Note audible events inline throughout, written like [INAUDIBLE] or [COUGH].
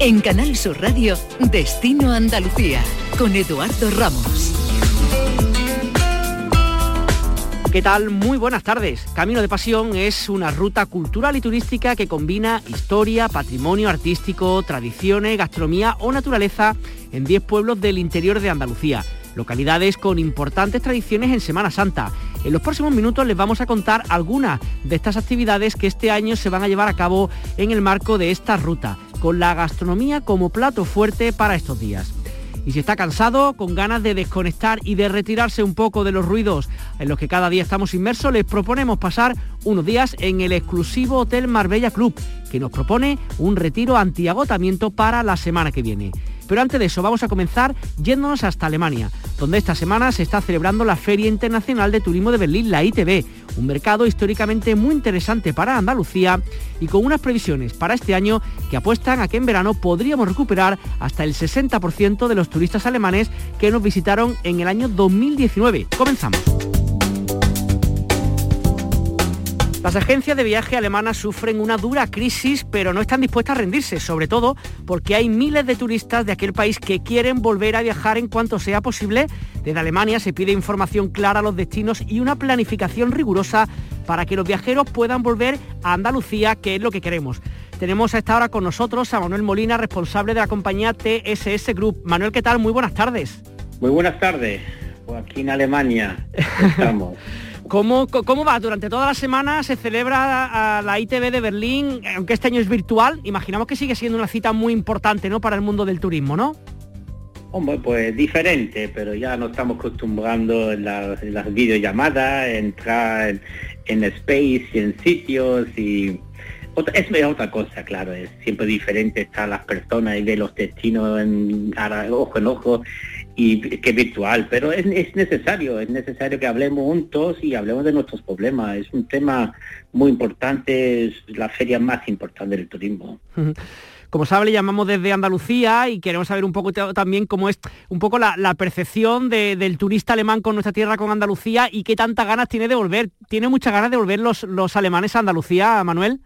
En Canal Sur Radio, Destino Andalucía, con Eduardo Ramos. ¿Qué tal? Muy buenas tardes. Camino de Pasión es una ruta cultural y turística que combina historia, patrimonio artístico, tradiciones, gastronomía o naturaleza en 10 pueblos del interior de Andalucía, localidades con importantes tradiciones en Semana Santa. En los próximos minutos les vamos a contar algunas de estas actividades que este año se van a llevar a cabo en el marco de esta ruta, con la gastronomía como plato fuerte para estos días. Y si está cansado, con ganas de desconectar y de retirarse un poco de los ruidos en los que cada día estamos inmersos, les proponemos pasar unos días en el exclusivo Hotel Marbella Club, que nos propone un retiro antiagotamiento para la semana que viene. Pero antes de eso vamos a comenzar yéndonos hasta Alemania, donde esta semana se está celebrando la Feria Internacional de Turismo de Berlín, la ITB, un mercado históricamente muy interesante para Andalucía y con unas previsiones para este año que apuestan a que en verano podríamos recuperar hasta el 60% de los turistas alemanes que nos visitaron en el año 2019. Comenzamos. Las agencias de viaje alemanas sufren una dura crisis, pero no están dispuestas a rendirse, sobre todo porque hay miles de turistas de aquel país que quieren volver a viajar en cuanto sea posible. Desde Alemania se pide información clara a los destinos y una planificación rigurosa para que los viajeros puedan volver a Andalucía, que es lo que queremos. Tenemos a esta hora con nosotros a Manuel Molina, responsable de la compañía TSS Group. Manuel, ¿qué tal? Muy buenas tardes. Muy buenas tardes. Pues aquí en Alemania estamos. [LAUGHS] ¿Cómo, ¿Cómo, va? Durante toda la semana se celebra la ITB de Berlín, aunque este año es virtual, imaginamos que sigue siendo una cita muy importante ¿no? para el mundo del turismo, ¿no? Hombre, pues diferente, pero ya nos estamos acostumbrando en, las videollamadas, entrar en, en, space y en sitios y es otra cosa, claro, es siempre diferente estar las personas y ver los destinos en, ojo en ojo y que virtual, pero es, necesario, es necesario que hablemos juntos y hablemos de nuestros problemas. Es un tema muy importante, es la feria más importante del turismo. Como sabe, le llamamos desde Andalucía y queremos saber un poco también cómo es un poco la, percepción del turista alemán con nuestra tierra, con Andalucía y qué tantas ganas tiene de volver. ¿Tiene muchas ganas de volver los, los alemanes a Andalucía, Manuel?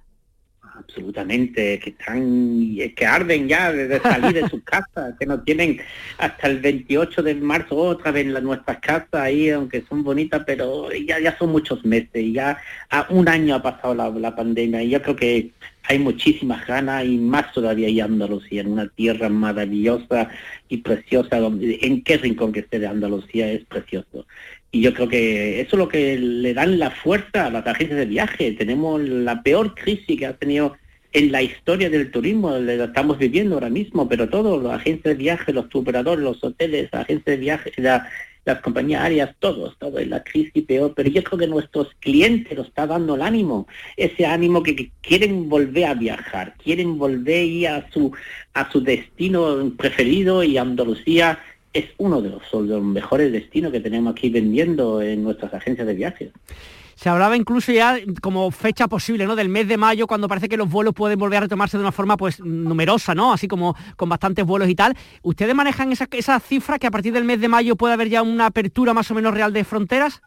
Absolutamente, que están, que arden ya desde salir de sus [LAUGHS] casas, que no tienen hasta el 28 de marzo otra vez en nuestras casas ahí, aunque son bonitas, pero ya, ya son muchos meses y ya a un año ha pasado la, pandemia y yo creo que hay muchísimas ganas y más todavía y Andalucía, en una tierra maravillosa y preciosa, donde, en qué rincón que esté de Andalucía es precioso. Y yo creo que eso es lo que le dan la fuerza a las agencias de viaje. Tenemos la peor crisis que ha tenido en la historia del turismo, la estamos viviendo ahora mismo, pero todos, los agencias de viaje, los operadores, los hoteles, las agencias de viaje, las compañías aéreas, todos, todo la crisis peor, pero yo creo que nuestros clientes nos está dando el ánimo, ese ánimo que, quieren volver a viajar, quieren volver a su, a su destino preferido y Andalucía es uno de los, mejores destinos que tenemos aquí vendiendo en nuestras agencias de viajes. Se hablaba incluso ya como fecha posible, ¿no? Del mes de mayo, cuando parece que los vuelos pueden volver a retomarse de una forma pues numerosa, ¿no? Así como con bastantes vuelos y tal. ¿Ustedes manejan esa, esa cifra que a partir del mes de mayo puede haber ya una apertura más o menos real de fronteras?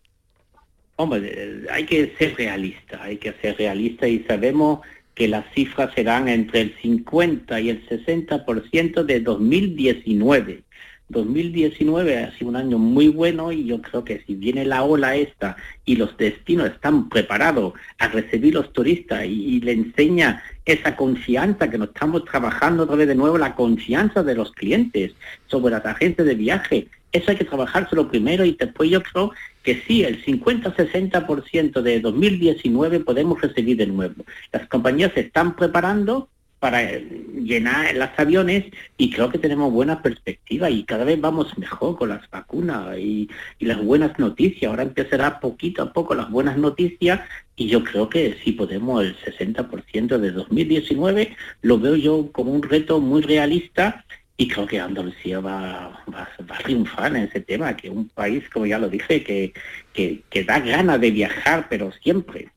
Hombre, hay que ser realista, hay que ser realista y sabemos que las cifras serán entre el 50 y el 60% de 2019. 2019 ha sido un año muy bueno y yo creo que si viene la ola esta y los destinos están preparados a recibir los turistas y, le enseña esa confianza que nos estamos trabajando otra vez de nuevo, la confianza de los clientes sobre las agencias de viaje, eso hay que trabajárselo primero y después yo creo que sí, el 50-60% de 2019 podemos recibir de nuevo. Las compañías se están preparando para llenar los aviones y creo que tenemos buena perspectiva y cada vez vamos mejor con las vacunas y, las buenas noticias. Ahora empezará poquito a poco las buenas noticias y yo creo que si podemos el 60% de 2019 lo veo yo como un reto muy realista y creo que Andalucía va, va, a triunfar en ese tema, que un país, como ya lo dije, que, que, que da ganas de viajar, pero siempre.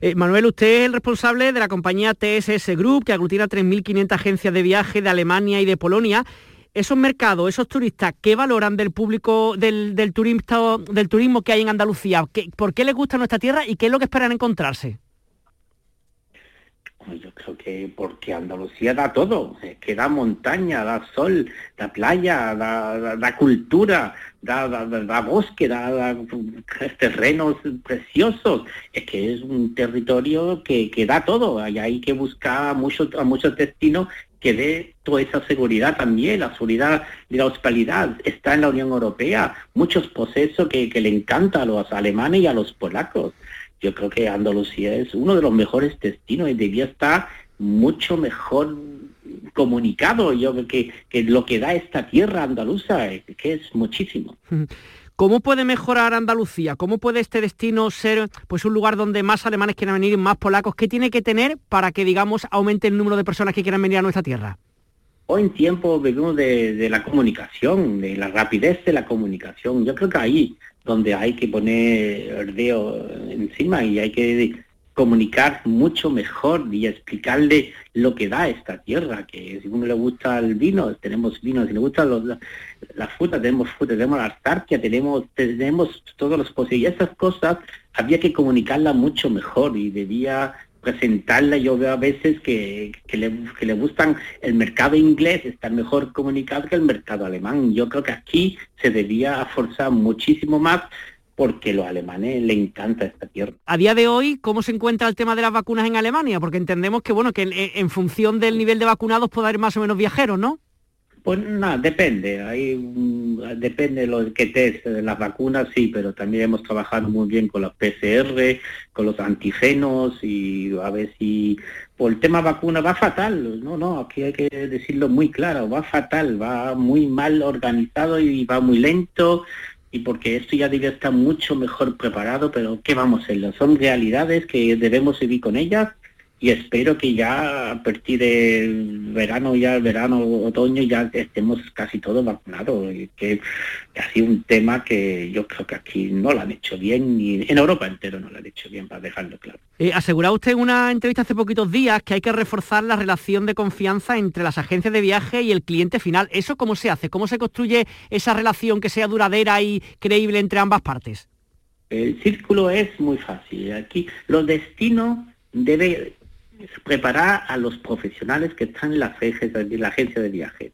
Eh, Manuel, usted es el responsable de la compañía TSS Group, que aglutina 3.500 agencias de viaje de Alemania y de Polonia. Esos mercados, esos turistas, ¿qué valoran del público, del, del, del turismo que hay en Andalucía? ¿Por qué les gusta nuestra tierra y qué es lo que esperan encontrarse? Yo creo que porque Andalucía da todo, que da montaña, da sol, da playa, da, cultura, da, da, bosque, da, terrenos preciosos. Es que es un territorio que, que da todo. Y hay que buscar a muchos, a muchos destinos que dé toda esa seguridad también, la seguridad de la hospitalidad está en la Unión Europea, muchos procesos que, que le encanta a los alemanes y a los polacos. Yo creo que Andalucía es uno de los mejores destinos y debía estar mucho mejor comunicado. Yo que, que lo que da esta tierra andaluza, que es muchísimo. ¿Cómo puede mejorar Andalucía? ¿Cómo puede este destino ser pues un lugar donde más alemanes quieran venir más polacos? ¿Qué tiene que tener para que, digamos, aumente el número de personas que quieran venir a nuestra tierra? Hoy en tiempo vivimos de, la comunicación, de la rapidez de la comunicación. Yo creo que ahí donde hay que poner el dedo encima y hay que comunicar mucho mejor y explicarle lo que da esta tierra, que si uno le gusta el vino, tenemos vino, si le gusta la fruta, tenemos fruta, tenemos la artarquia, tenemos, tenemos todos los posibles. Esas cosas había que comunicarlas mucho mejor y debía presentarla. Yo veo a veces que, que, le, que le gustan el mercado inglés, está mejor comunicado que el mercado alemán. Yo creo que aquí se debía forzar muchísimo más porque a los alemanes le encanta esta tierra. A día de hoy, ¿cómo se encuentra el tema de las vacunas en Alemania? Porque entendemos que bueno, que en, función del nivel de vacunados puede haber más o menos viajeros, ¿no? Pues nada, depende. Hay, depende de lo que te las vacunas, sí, pero también hemos trabajado muy bien con las PCR, con los antígenos y a ver si por el tema vacuna va fatal. No, no, aquí hay que decirlo muy claro, va fatal, va muy mal organizado y va muy lento y porque esto ya debe estar mucho mejor preparado, pero ¿qué vamos a hacer? Son realidades que debemos vivir con ellas y espero que ya a partir del verano, ya el verano, otoño, ya estemos casi todos vacunados, y que ha sido un tema que yo creo que aquí no lo han hecho bien, y en Europa entero no lo han hecho bien, para dejarlo claro. Eh, aseguraba usted en una entrevista hace poquitos días que hay que reforzar la relación de confianza entre las agencias de viaje y el cliente final. ¿Eso cómo se hace? ¿Cómo se construye esa relación que sea duradera y creíble entre ambas partes? El círculo es muy fácil. Aquí los destinos deben preparar a los profesionales que están en la, la agencia de viaje.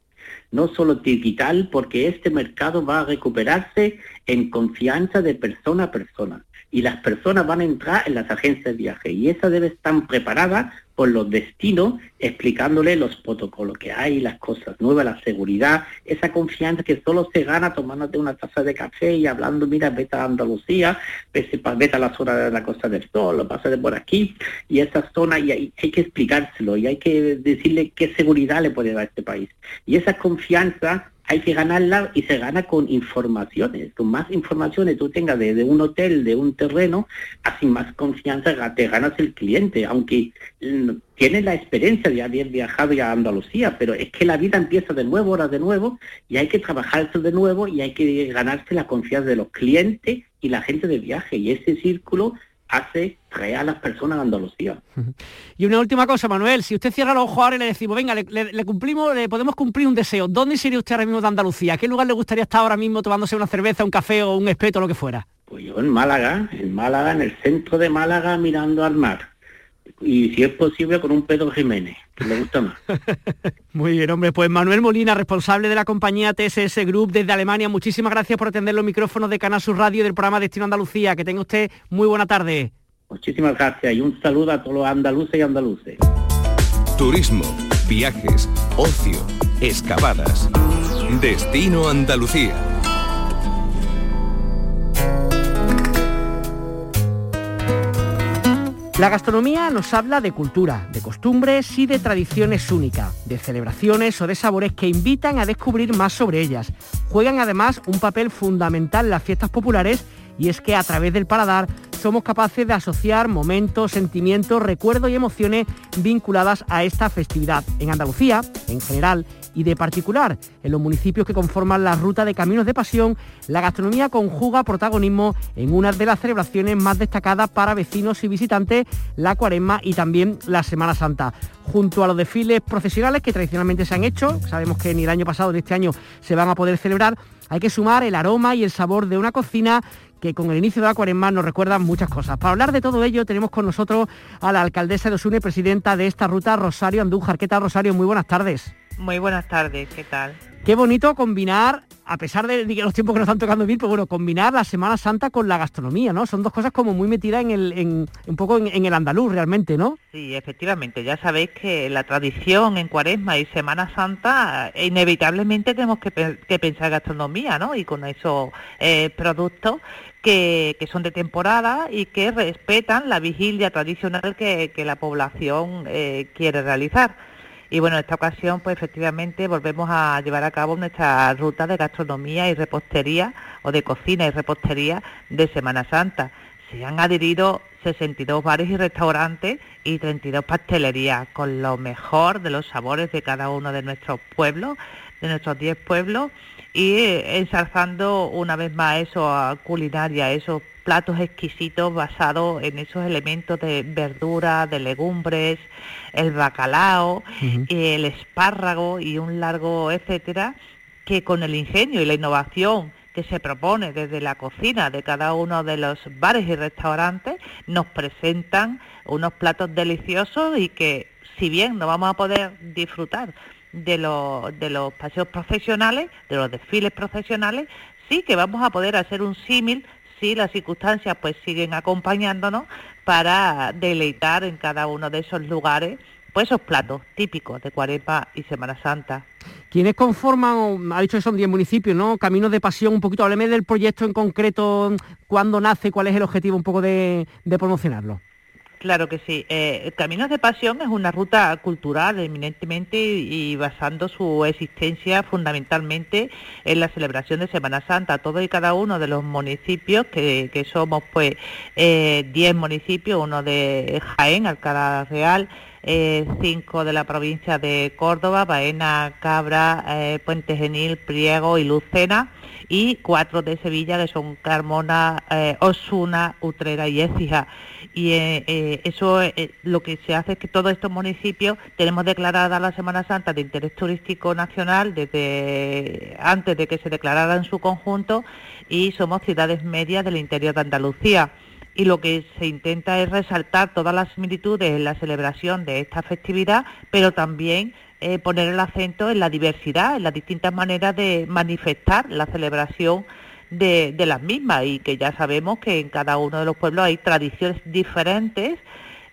No solo digital, porque este mercado va a recuperarse en confianza de persona a persona y las personas van a entrar en las agencias de viaje y esa debe estar preparada por los destinos explicándole los protocolos que hay, las cosas nuevas, la seguridad, esa confianza que solo se gana tomándote una taza de café y hablando, mira, vete a Andalucía, vete, a la zona de la Costa del Sol, pásate por aquí, y esa zona, y hay que explicárselo, y hay que decirle qué seguridad le puede dar este país. Y esa confianza hay que ganarla y se gana con informaciones. Con más informaciones tú tengas de, un hotel, de un terreno, así más confianza te ganas el cliente, aunque tienes la experiencia de haber viajado a Andalucía, pero es que la vida empieza de nuevo, ahora de nuevo, y hay que trabajarse de nuevo y hay que ganarse la confianza de los clientes y la gente de viaje. Y ese círculo hace traer a las personas a Andalucía. [LAUGHS] Y una última cosa, Manuel, si usted cierra los ojos ahora y le decimos, venga, le, cumplimos, le podemos cumplir un deseo, ¿dónde sería usted ahora mismo de Andalucía? ¿A qué lugar le gustaría estar ahora mismo tomándose una cerveza, un café o un espeto, lo que fuera? Pues yo en Málaga, en Málaga, en el centro de Málaga, mirando al mar y si es posible con un Pedro Jiménez, que me gusta más. [LAUGHS] Muy bien, hombre, pues Manuel Molina, responsable de la compañía TSS Group desde Alemania, muchísimas gracias por atender los micrófonos de Canal Sur Radio del programa Destino Andalucía. Que tenga usted muy buena tarde. Muchísimas gracias y un saludo a todos los andaluces y andaluces. Turismo, viajes, ocio, excavadas. Destino Andalucía La gastronomía nos habla de cultura, de costumbres y de tradiciones únicas, de celebraciones o de sabores que invitan a descubrir más sobre ellas. Juegan además un papel fundamental en las fiestas populares y es que a través del paladar somos capaces de asociar momentos, sentimientos, recuerdos y emociones vinculadas a esta festividad. En Andalucía, en general, y de particular. En los municipios que conforman la ruta de Caminos de Pasión, la gastronomía conjuga protagonismo en una de las celebraciones más destacadas para vecinos y visitantes, la Cuaresma y también la Semana Santa. junto a los desfiles procesionales que tradicionalmente se han hecho, sabemos que ni el año pasado ni este año se van a poder celebrar, hay que sumar el aroma y el sabor de una cocina que con el inicio de la cuaresma nos recuerdan muchas cosas. Para hablar de todo ello tenemos con nosotros a la alcaldesa de Osune, presidenta de esta ruta, Rosario Andújar. ¿Qué tal, Rosario? Muy buenas tardes. Muy buenas tardes, ¿qué tal? Qué bonito combinar, a pesar de los tiempos que nos están tocando vivir, pues bueno, combinar la Semana Santa con la gastronomía, ¿no? Son dos cosas como muy metidas en el, en, un poco en, el andaluz realmente, ¿no? Sí, efectivamente. Ya sabéis que la tradición en Cuaresma y Semana Santa, eh, inevitablemente tenemos que, pensar gastronomía, ¿no? Y con esos eh, productos que, son de temporada y que respetan la vigilia tradicional que, la población eh, quiere realizar. Y bueno, en esta ocasión, pues efectivamente volvemos a llevar a cabo nuestra ruta de gastronomía y repostería, o de cocina y repostería de Semana Santa. Se han adherido 62 bares y restaurantes y 32 pastelerías, con lo mejor de los sabores de cada uno de nuestros pueblos, de nuestros 10 pueblos, y ensalzando una vez más eso a culinaria, esos platos exquisitos basados en esos elementos de verdura, de legumbres, el bacalao, el espárrago y un largo etcétera, que con el ingenio y la innovación que se propone desde la cocina de cada uno de los bares y restaurantes, nos presentan unos platos deliciosos y que si bien no vamos a poder disfrutar de los, de los paseos profesionales, de los desfiles profesionales, sí que vamos a poder hacer un símil sí las circunstancias pues siguen acompañándonos para deleitar en cada uno de esos lugares pues esos platos típicos de Cuaresma y Semana Santa. ¿Quiénes conforman, ha dicho que son 10 municipios, ¿no? Caminos de Pasión, un poquito, hábleme del proyecto en concreto, cuándo nace, cuál es el objetivo un poco de promocionarlo. Claro que sí. Eh, Caminos de Pasión es una ruta cultural eminentemente y, basando su existencia fundamentalmente en la celebración de Semana Santa. Todos y cada uno de los municipios, que, somos pues 10 eh, municipios, uno de Jaén, Alcalá Real, eh, cinco de la provincia de Córdoba, Baena, Cabra, Puente Genil, Priego y Lucena y cuatro de Sevilla que son Carmona, Osuna, Utrera y Écija. Y eh, eh, eso eh, lo que se hace es que todos estos municipios tenemos declarada la Semana Santa de interés turístico nacional desde antes de que se declarara en su conjunto y somos ciudades medias del interior de Andalucía. Y lo que se intenta es resaltar todas las similitudes en la celebración de esta festividad, pero también poner el acento en la diversidad, en las distintas maneras de manifestar la celebración de, las mismas y que ya sabemos que en cada uno de los pueblos hay tradiciones diferentes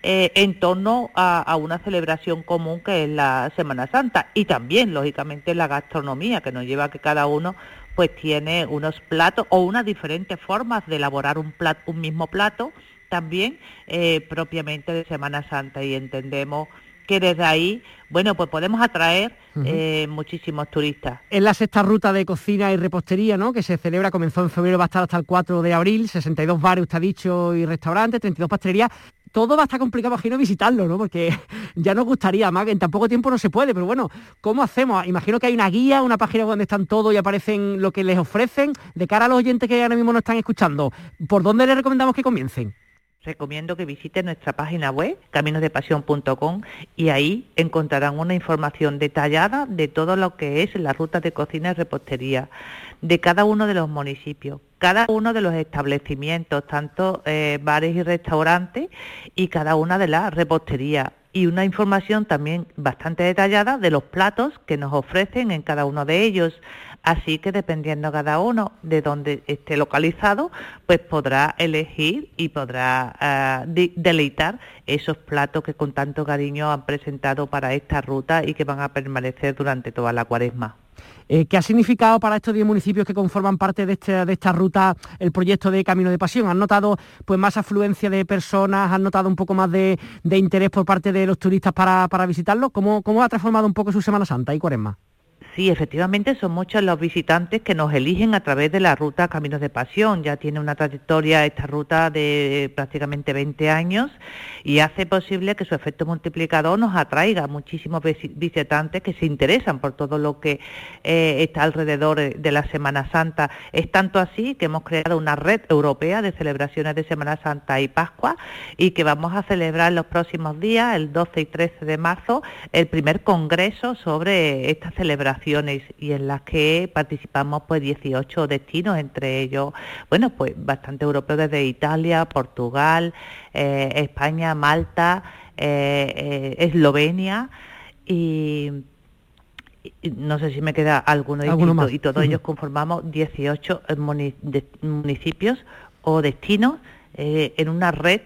eh, en torno a, una celebración común que es la Semana Santa y también, lógicamente, la gastronomía que nos lleva a que cada uno pues tiene unos platos o unas diferentes formas de elaborar un, plato, un mismo plato también eh, propiamente de Semana Santa y entendemos que desde ahí, bueno, pues podemos atraer eh, muchísimos turistas. Es la sexta ruta de cocina y repostería, ¿no? Que se celebra, comenzó en febrero, va a estar hasta el 4 de abril, 62 bares, usted ha dicho, y restaurantes, 32 pastelerías. Todo va a estar complicado, imagino, visitarlo, ¿no? Porque [LAUGHS] ya nos gustaría más, en tan poco tiempo no se puede, pero bueno, ¿cómo hacemos? Imagino que hay una guía, una página donde están todos y aparecen lo que les ofrecen. De cara a los oyentes que ahora mismo nos están escuchando, ¿por dónde les recomendamos que comiencen? Recomiendo que visiten nuestra página web, caminosdepasión.com, y ahí encontrarán una información detallada de todo lo que es la ruta de cocina y repostería de cada uno de los municipios, cada uno de los establecimientos, tanto eh, bares y restaurantes, y cada una de las reposterías. Y una información también bastante detallada de los platos que nos ofrecen en cada uno de ellos. Así que dependiendo cada uno de dónde esté localizado, pues podrá elegir y podrá eh, deleitar esos platos que con tanto cariño han presentado para esta ruta y que van a permanecer durante toda la cuaresma. Eh, ¿Qué ha significado para estos 10 municipios que conforman parte de, este, de, esta ruta el proyecto de Camino de Pasión? ¿Han notado pues, más afluencia de personas? ¿Han notado un poco más de, interés por parte de los turistas para, visitarlo? ¿Cómo, ¿Cómo, ha transformado un poco su Semana Santa y Cuaresma? Sí, efectivamente son muchos los visitantes que nos eligen a través de la ruta Caminos de Pasión. Ya tiene una trayectoria esta ruta de prácticamente 20 años y hace posible que su efecto multiplicador nos atraiga a muchísimos visitantes que se interesan por todo lo que eh, está alrededor de la Semana Santa. Es tanto así que hemos creado una red europea de celebraciones de Semana Santa y Pascua y que vamos a celebrar los próximos días, el 12 y 13 de marzo, el primer congreso sobre esta celebración y en las que participamos pues 18 destinos, entre ellos, bueno, pues bastante europeos desde Italia, Portugal, eh, España, Malta, eh, eh, Eslovenia y, no sé si me queda alguno, distinto, y todos ellos conformamos 18 municipios o destinos en una red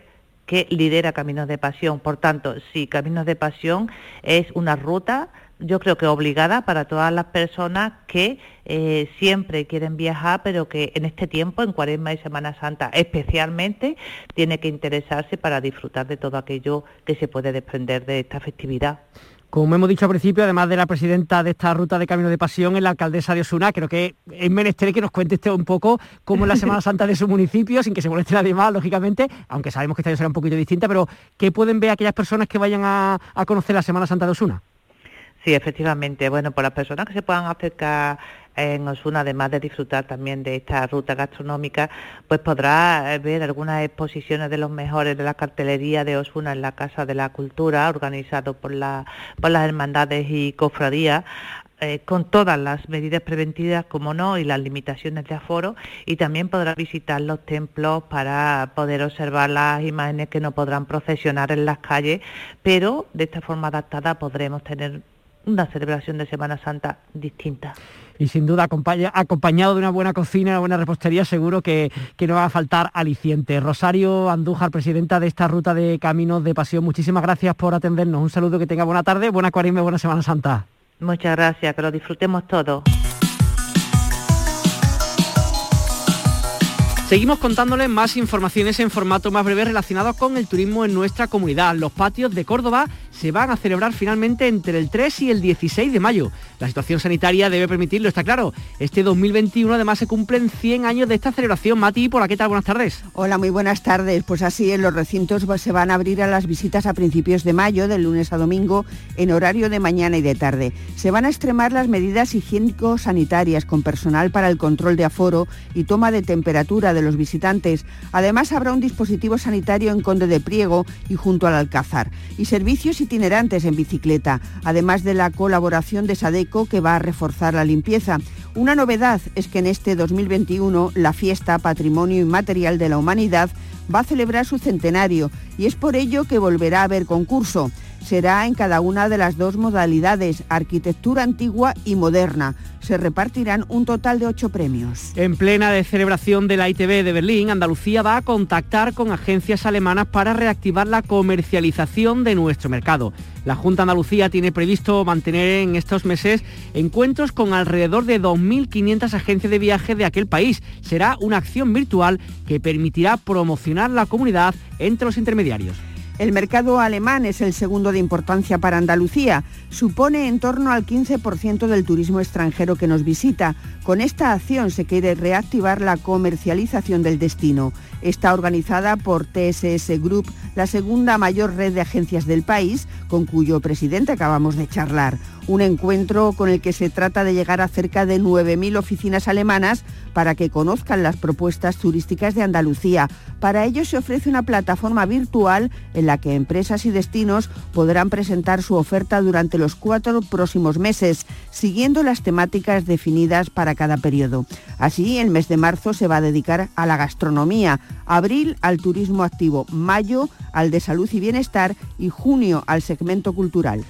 que lidera Caminos de Pasión. Por tanto, si Caminos de Pasión es una ruta yo creo que obligada para todas las personas que eh, siempre quieren viajar, pero que en este tiempo, en Cuaresma y Semana Santa especialmente, tiene que interesarse para disfrutar de todo aquello que se puede desprender de esta festividad. Como hemos dicho al principio, además de la presidenta de esta ruta de Camino de Pasión, es la alcaldesa de Osuna. Creo que es menester que nos cuente este un poco cómo es la Semana Santa de su municipio, sin que se moleste nadie más, lógicamente, aunque sabemos que esta año será un poquito distinta, pero ¿qué pueden ver aquellas personas que vayan a, a conocer la Semana Santa de Osuna? Sí, efectivamente. Bueno, por las personas que se puedan acercar en Osuna, además de disfrutar también de esta ruta gastronómica, pues podrá eh, ver algunas exposiciones de los mejores de la cartelería de Osuna en la Casa de la Cultura, organizado por, la, por las hermandades y cofradías. Eh, con todas las medidas preventivas, como no, y las limitaciones de aforo, y también podrá visitar los templos para poder observar las imágenes que no podrán procesionar en las calles, pero de esta forma adaptada podremos tener una celebración de Semana Santa distinta. Y sin duda, acompañado de una buena cocina, una buena repostería, seguro que, que no va a faltar aliciente. Rosario Andújar, presidenta de esta ruta de Caminos de Pasión, muchísimas gracias por atendernos. Un saludo, que tenga buena tarde, buena cuaresma y buena Semana Santa. Muchas gracias, que lo disfrutemos todos. Seguimos contándoles más informaciones en formato más breve relacionados con el turismo en nuestra comunidad. Los patios de Córdoba se van a celebrar finalmente entre el 3 y el 16 de mayo. La situación sanitaria debe permitirlo, está claro. Este 2021 además se cumplen 100 años de esta celebración. Mati, ¿por qué tal? Buenas tardes. Hola, muy buenas tardes. Pues así, en los recintos se van a abrir a las visitas a principios de mayo, del lunes a domingo, en horario de mañana y de tarde. Se van a extremar las medidas higiénico-sanitarias con personal para el control de aforo y toma de temperatura de los visitantes. Además, habrá un dispositivo sanitario en Conde de Priego y junto al Alcázar. Y servicios itinerantes en bicicleta, además de la colaboración de Sadeco que va a reforzar la limpieza. Una novedad es que en este 2021 la fiesta Patrimonio Inmaterial de la Humanidad va a celebrar su centenario y es por ello que volverá a haber concurso será en cada una de las dos modalidades, arquitectura antigua y moderna. Se repartirán un total de ocho premios. En plena celebración de la ITV de Berlín, Andalucía va a contactar con agencias alemanas para reactivar la comercialización de nuestro mercado. La Junta Andalucía tiene previsto mantener en estos meses encuentros con alrededor de 2.500 agencias de viaje de aquel país. Será una acción virtual que permitirá promocionar la comunidad entre los intermediarios. El mercado alemán es el segundo de importancia para Andalucía. Supone en torno al 15% del turismo extranjero que nos visita. Con esta acción se quiere reactivar la comercialización del destino. Está organizada por TSS Group, la segunda mayor red de agencias del país, con cuyo presidente acabamos de charlar. Un encuentro con el que se trata de llegar a cerca de 9.000 oficinas alemanas para que conozcan las propuestas turísticas de Andalucía. Para ello se ofrece una plataforma virtual en la que empresas y destinos podrán presentar su oferta durante los cuatro próximos meses, siguiendo las temáticas definidas para cada periodo. Así, el mes de marzo se va a dedicar a la gastronomía, abril al turismo activo, mayo al de salud y bienestar y junio al segmento cultural.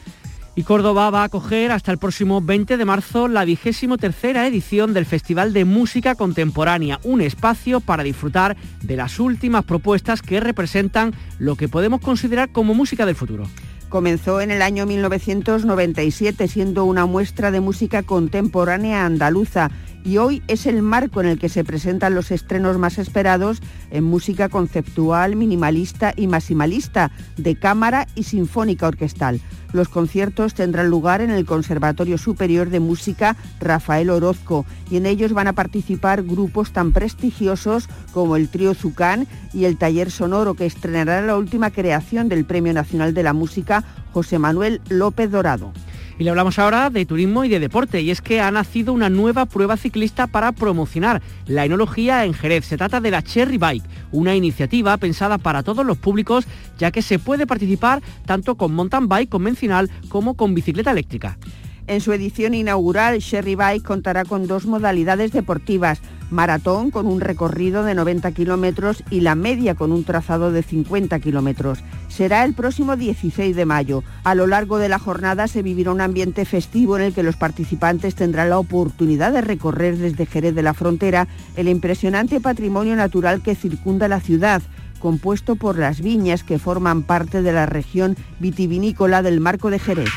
Y Córdoba va a acoger hasta el próximo 20 de marzo la vigésimo tercera edición del Festival de Música Contemporánea, un espacio para disfrutar de las últimas propuestas que representan lo que podemos considerar como música del futuro. Comenzó en el año 1997 siendo una muestra de música contemporánea andaluza y hoy es el marco en el que se presentan los estrenos más esperados en música conceptual, minimalista y maximalista, de cámara y sinfónica orquestal. Los conciertos tendrán lugar en el Conservatorio Superior de Música Rafael Orozco y en ellos van a participar grupos tan prestigiosos como el Trío Zucán y el Taller Sonoro que estrenará la última creación del Premio Nacional de la Música José Manuel López Dorado. Y le hablamos ahora de turismo y de deporte, y es que ha nacido una nueva prueba ciclista para promocionar la enología en Jerez. Se trata de la Cherry Bike, una iniciativa pensada para todos los públicos, ya que se puede participar tanto con mountain bike convencional como con bicicleta eléctrica. En su edición inaugural, Cherry Bike contará con dos modalidades deportivas, maratón con un recorrido de 90 kilómetros y la media con un trazado de 50 kilómetros. Será el próximo 16 de mayo. A lo largo de la jornada se vivirá un ambiente festivo en el que los participantes tendrán la oportunidad de recorrer desde Jerez de la Frontera el impresionante patrimonio natural que circunda la ciudad compuesto por las viñas que forman parte de la región vitivinícola del Marco de Jerez.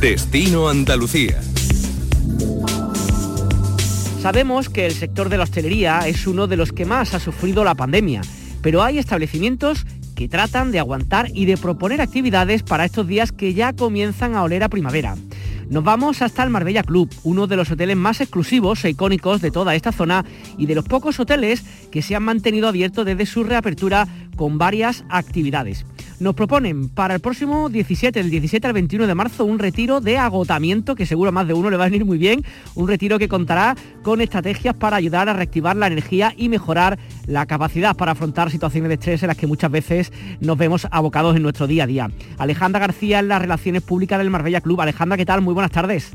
Destino Andalucía. Sabemos que el sector de la hostelería es uno de los que más ha sufrido la pandemia, pero hay establecimientos que tratan de aguantar y de proponer actividades para estos días que ya comienzan a oler a primavera. Nos vamos hasta el Marbella Club, uno de los hoteles más exclusivos e icónicos de toda esta zona y de los pocos hoteles que se han mantenido abiertos desde su reapertura con varias actividades nos proponen para el próximo 17, del 17 al 21 de marzo, un retiro de agotamiento que seguro a más de uno le va a venir muy bien, un retiro que contará con estrategias para ayudar a reactivar la energía y mejorar la capacidad para afrontar situaciones de estrés en las que muchas veces nos vemos abocados en nuestro día a día. Alejandra García en las relaciones públicas del Marbella Club. Alejandra, ¿qué tal? Muy buenas tardes.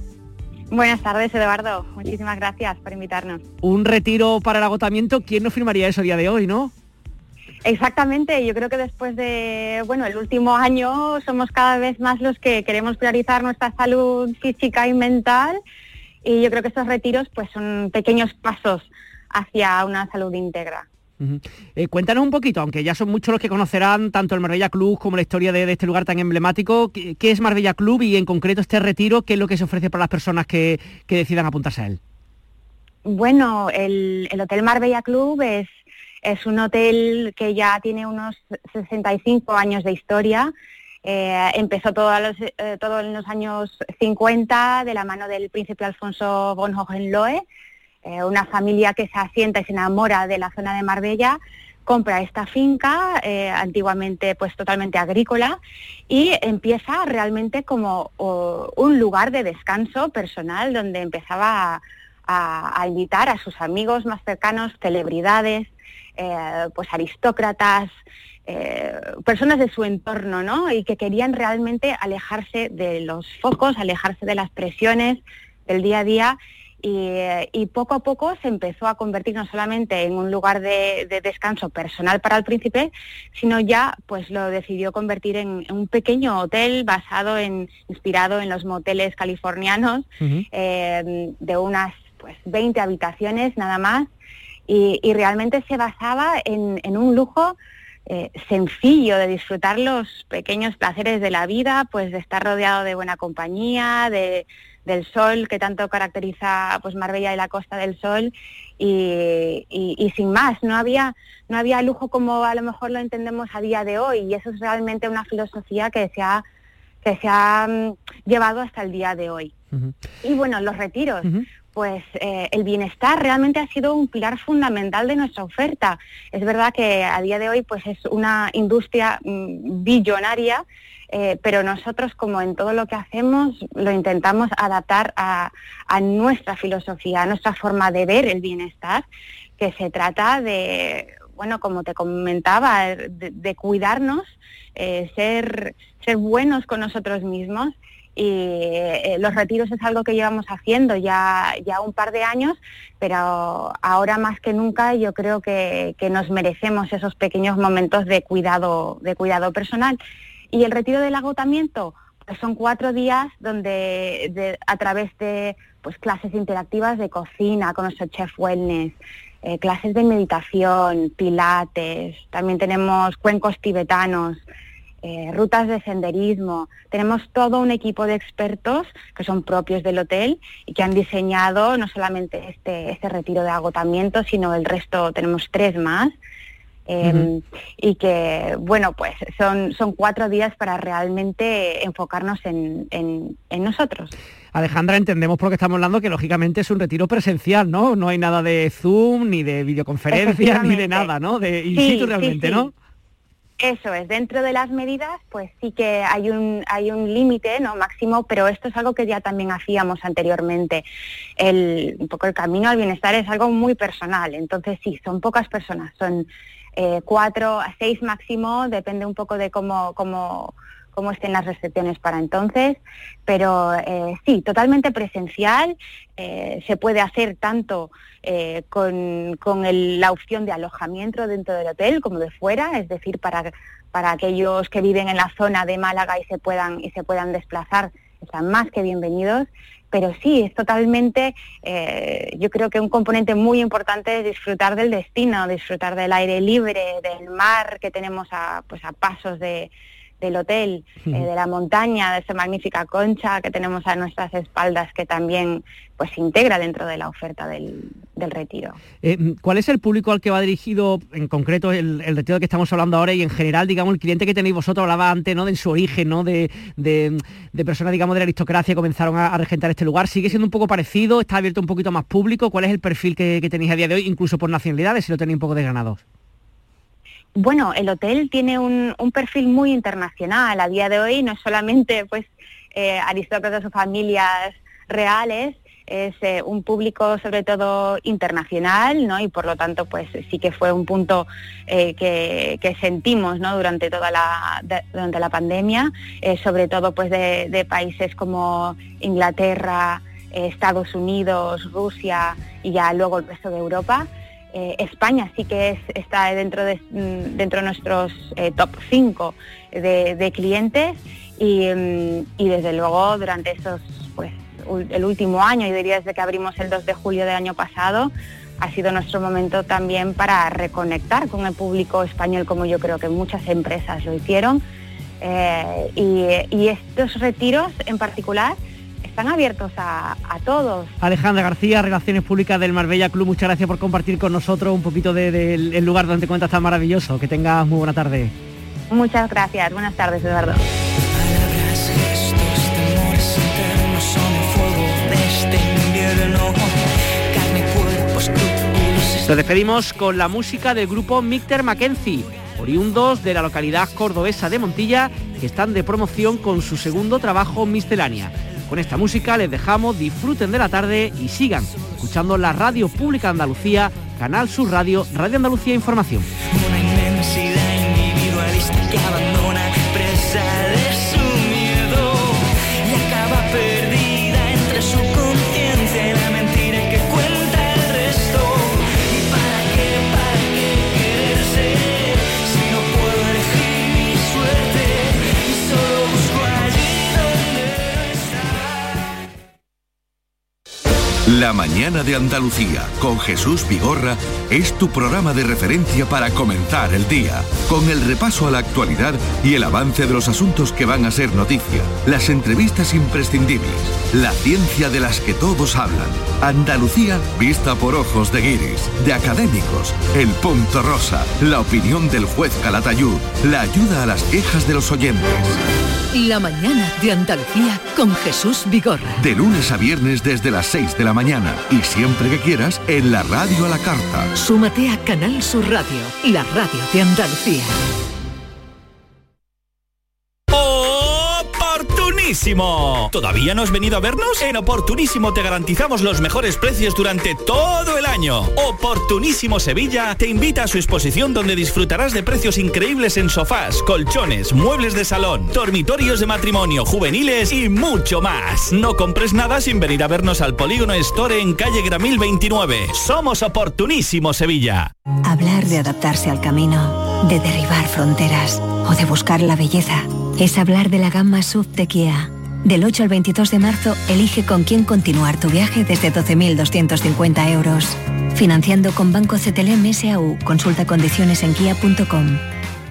Buenas tardes, Eduardo. Muchísimas gracias por invitarnos. Un retiro para el agotamiento, ¿quién nos firmaría eso a día de hoy, no? Exactamente, yo creo que después de, bueno, el último año somos cada vez más los que queremos priorizar nuestra salud física y mental y yo creo que estos retiros pues son pequeños pasos hacia una salud íntegra. Eh, cuéntanos un poquito, aunque ya son muchos los que conocerán tanto el Marbella Club como la historia de, este lugar tan emblemático, ¿qué, es Marbella Club y en concreto este retiro, qué es lo que se ofrece para las personas que, decidan apuntarse a él? Bueno, el, el Hotel Marbella Club es es un hotel que ya tiene unos 65 años de historia. Eh, empezó todo, eh, todo, en los años 50 de la mano del príncipe Alfonso von Hohenlohe, eh, una familia que se asienta y se enamora de la zona de Marbella, compra esta finca, antiguamente pues totalmente agrícola, y empieza realmente como un lugar de descanso personal donde empezaba a invitar a sus amigos más cercanos, celebridades, eh, pues aristócratas, eh, personas de su entorno, ¿no? Y que querían realmente alejarse de los focos, alejarse de las presiones del día a día. Y, poco a poco se empezó a convertir no solamente en un lugar de, descanso personal para el príncipe, sino ya pues lo decidió convertir en, un pequeño hotel basado en, inspirado en los moteles californianos, eh, de unas pues 20 habitaciones nada más, y, realmente se basaba en, un lujo eh, sencillo de disfrutar los pequeños placeres de la vida, pues de estar rodeado de buena compañía, del sol que tanto caracteriza pues Marbella y la Costa del Sol. Y, sin más, no había, no había lujo como a lo mejor lo entendemos a día de hoy. Y eso es realmente una filosofía que se ha, que se ha mm, llevado hasta el día de hoy. Y bueno, los retiros, pues eh, el bienestar realmente ha sido un pilar fundamental de nuestra oferta. Es verdad que a día de hoy pues es una industria mm, billonaria, eh, pero nosotros como en todo lo que hacemos lo intentamos adaptar a, nuestra filosofía, a nuestra forma de ver el bienestar, que se trata de, bueno, como te comentaba, de, cuidarnos, eh, ser, ser buenos con nosotros mismos y eh, los retiros es algo que llevamos haciendo ya, ya un par de años, pero ahora más que nunca yo creo que, nos merecemos esos pequeños momentos de cuidado, de cuidado personal. Y el retiro del agotamiento, pues son cuatro días donde a través de pues, clases interactivas de cocina con nuestro chef wellness, eh, clases de meditación, pilates, también tenemos cuencos tibetanos, eh, rutas de senderismo. Tenemos todo un equipo de expertos que son propios del hotel y que han diseñado no solamente este, este retiro de agotamiento, sino el resto, tenemos tres más. Em, y que, bueno, pues son, son cuatro días para realmente enfocarnos en, en, nosotros. Alejandra, entendemos por lo que estamos hablando que lógicamente es un retiro presencial, ¿no? No hay nada de Zoom, ni de videoconferencia, ni de nada, ¿no? De in situ realmente, ¿no? Eso es, dentro de las medidas, pues sí que hay un, hay un límite ¿no? máximo, pero esto es algo que ya también hacíamos anteriormente. El, un poco el camino al bienestar es algo muy personal, entonces sí, son pocas personas, son eh, cuatro a seis máximo, depende un poco de cómo, cómo, cómo estén las recepciones para entonces, pero eh, sí, totalmente presencial, eh, se puede hacer tanto eh, con, la opción de alojamiento dentro del hotel como de fuera, es decir, para, para aquellos que viven en la zona de Málaga y se puedan, y se puedan desplazar, están más que bienvenidos. Pero sí, es totalmente, yo creo que un componente muy importante es disfrutar del destino, disfrutar del aire libre, del mar que tenemos a, pues a pasos de, del hotel, eh, de la montaña, de esa magnífica concha que tenemos a nuestras espaldas que también pues se integra dentro de la oferta del, retiro. Eh, ¿Cuál es el público al que va dirigido en concreto el, retiro que estamos hablando ahora y en general, digamos, el cliente que tenéis vosotros, hablaba antes, ¿no? De su origen, ¿no? De, personas, digamos, de la aristocracia que comenzaron a, regentar este lugar. ¿Sigue siendo un poco parecido? ¿Está abierto un poquito más público? ¿Cuál es el perfil que, que tenéis a día de hoy, incluso por nacionalidades, si lo tenéis un poco desgranados? Bueno, el hotel tiene un, perfil muy internacional. A día de hoy no es solamente pues, eh, aristócratas o familias reales, es eh, un público sobre todo internacional, ¿no? Y por lo tanto, pues sí que fue un punto eh, que, sentimos, ¿no? Durante toda la durante la pandemia, sobre todo pues de, de, países como Inglaterra, Estados Unidos, Rusia y ya luego el resto de Europa. Eh, España sí que está dentro de, mm, dentro de nuestros eh, top 5 de, clientes mm, y, desde luego durante esos, pues, el último año, y diría desde que abrimos el 2 de julio del año pasado, ha sido nuestro momento también para reconectar con el público español como yo creo que muchas empresas lo hicieron. Eh, y estos retiros en particular están abiertos a, todos. Alejandra García, Relaciones Públicas del Marbella Club, muchas gracias por compartir con nosotros un poquito del lugar donde te cuentas tan maravilloso. Que tengas muy buena tarde. Muchas gracias, buenas tardes Eduardo. Nos despedimos con la música del grupo Micter Mackenzie, oriundos de la localidad cordobesa de Montilla, que están de promoción con su segundo trabajo Miscelánea. Con esta música les dejamos, disfruten de la tarde y sigan escuchando la radio pública Andalucía, Canal Sur Radio, Radio Andalucía Información. La mañana de Andalucía con Jesús Vigorra es tu programa de referencia para comenzar el día, con el repaso a la actualidad y el avance de los asuntos que van a ser noticia, las entrevistas imprescindibles, la ciencia de las que todos hablan. Andalucía vista por ojos de guiris, de académicos, el punto rosa, la opinión del juez Calatayud, la ayuda a las quejas de los oyentes. La mañana de Andalucía con Jesús Vigorra. De lunes a viernes desde las 6 de la mañana y siempre que quieras en la radio a la carta. Súmate a Canal Sur Radio, la radio de Andalucía. ¿Todavía no has venido a vernos? En Oportunísimo te garantizamos los mejores precios durante todo el año. Oportunísimo Sevilla te invita a su exposición donde disfrutarás de precios increíbles en sofás, colchones, muebles de salón, dormitorios de matrimonio, juveniles y mucho más. No compres nada sin venir a vernos al Polígono Store en calle Gramil 29. Somos Oportunísimo Sevilla. Hablar de adaptarse al camino, de derribar fronteras o de buscar la belleza es hablar de la gama SUV de Kia. Del 8 al 22 de marzo, elige con quién continuar tu viaje desde 12.250 euros. Financiando con Banco CTLM SAU. Consulta condiciones en kia.com.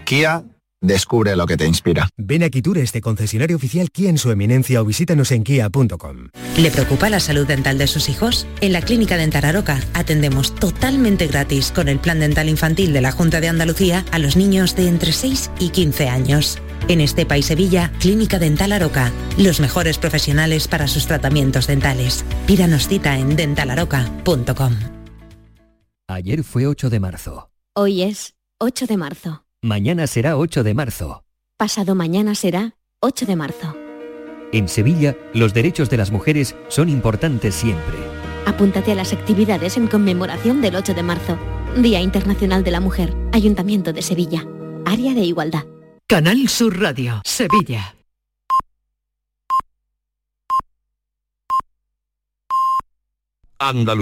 Kia Descubre lo que te inspira. Ven a Quitur, este concesionario oficial Kia en su eminencia o visítanos en kia.com. ¿Le preocupa la salud dental de sus hijos? En la Clínica Dental Aroca atendemos totalmente gratis con el Plan Dental Infantil de la Junta de Andalucía a los niños de entre 6 y 15 años. En Estepa y Sevilla, Clínica Dental Aroca, los mejores profesionales para sus tratamientos dentales. Pídanos cita en dentalaroca.com. Ayer fue 8 de marzo. Hoy es 8 de marzo. Mañana será 8 de marzo. Pasado mañana será 8 de marzo. En Sevilla, los derechos de las mujeres son importantes siempre. Apúntate a las actividades en conmemoración del 8 de marzo, Día Internacional de la Mujer, Ayuntamiento de Sevilla, Área de Igualdad. Canal Sur Radio, Sevilla. Andalucía.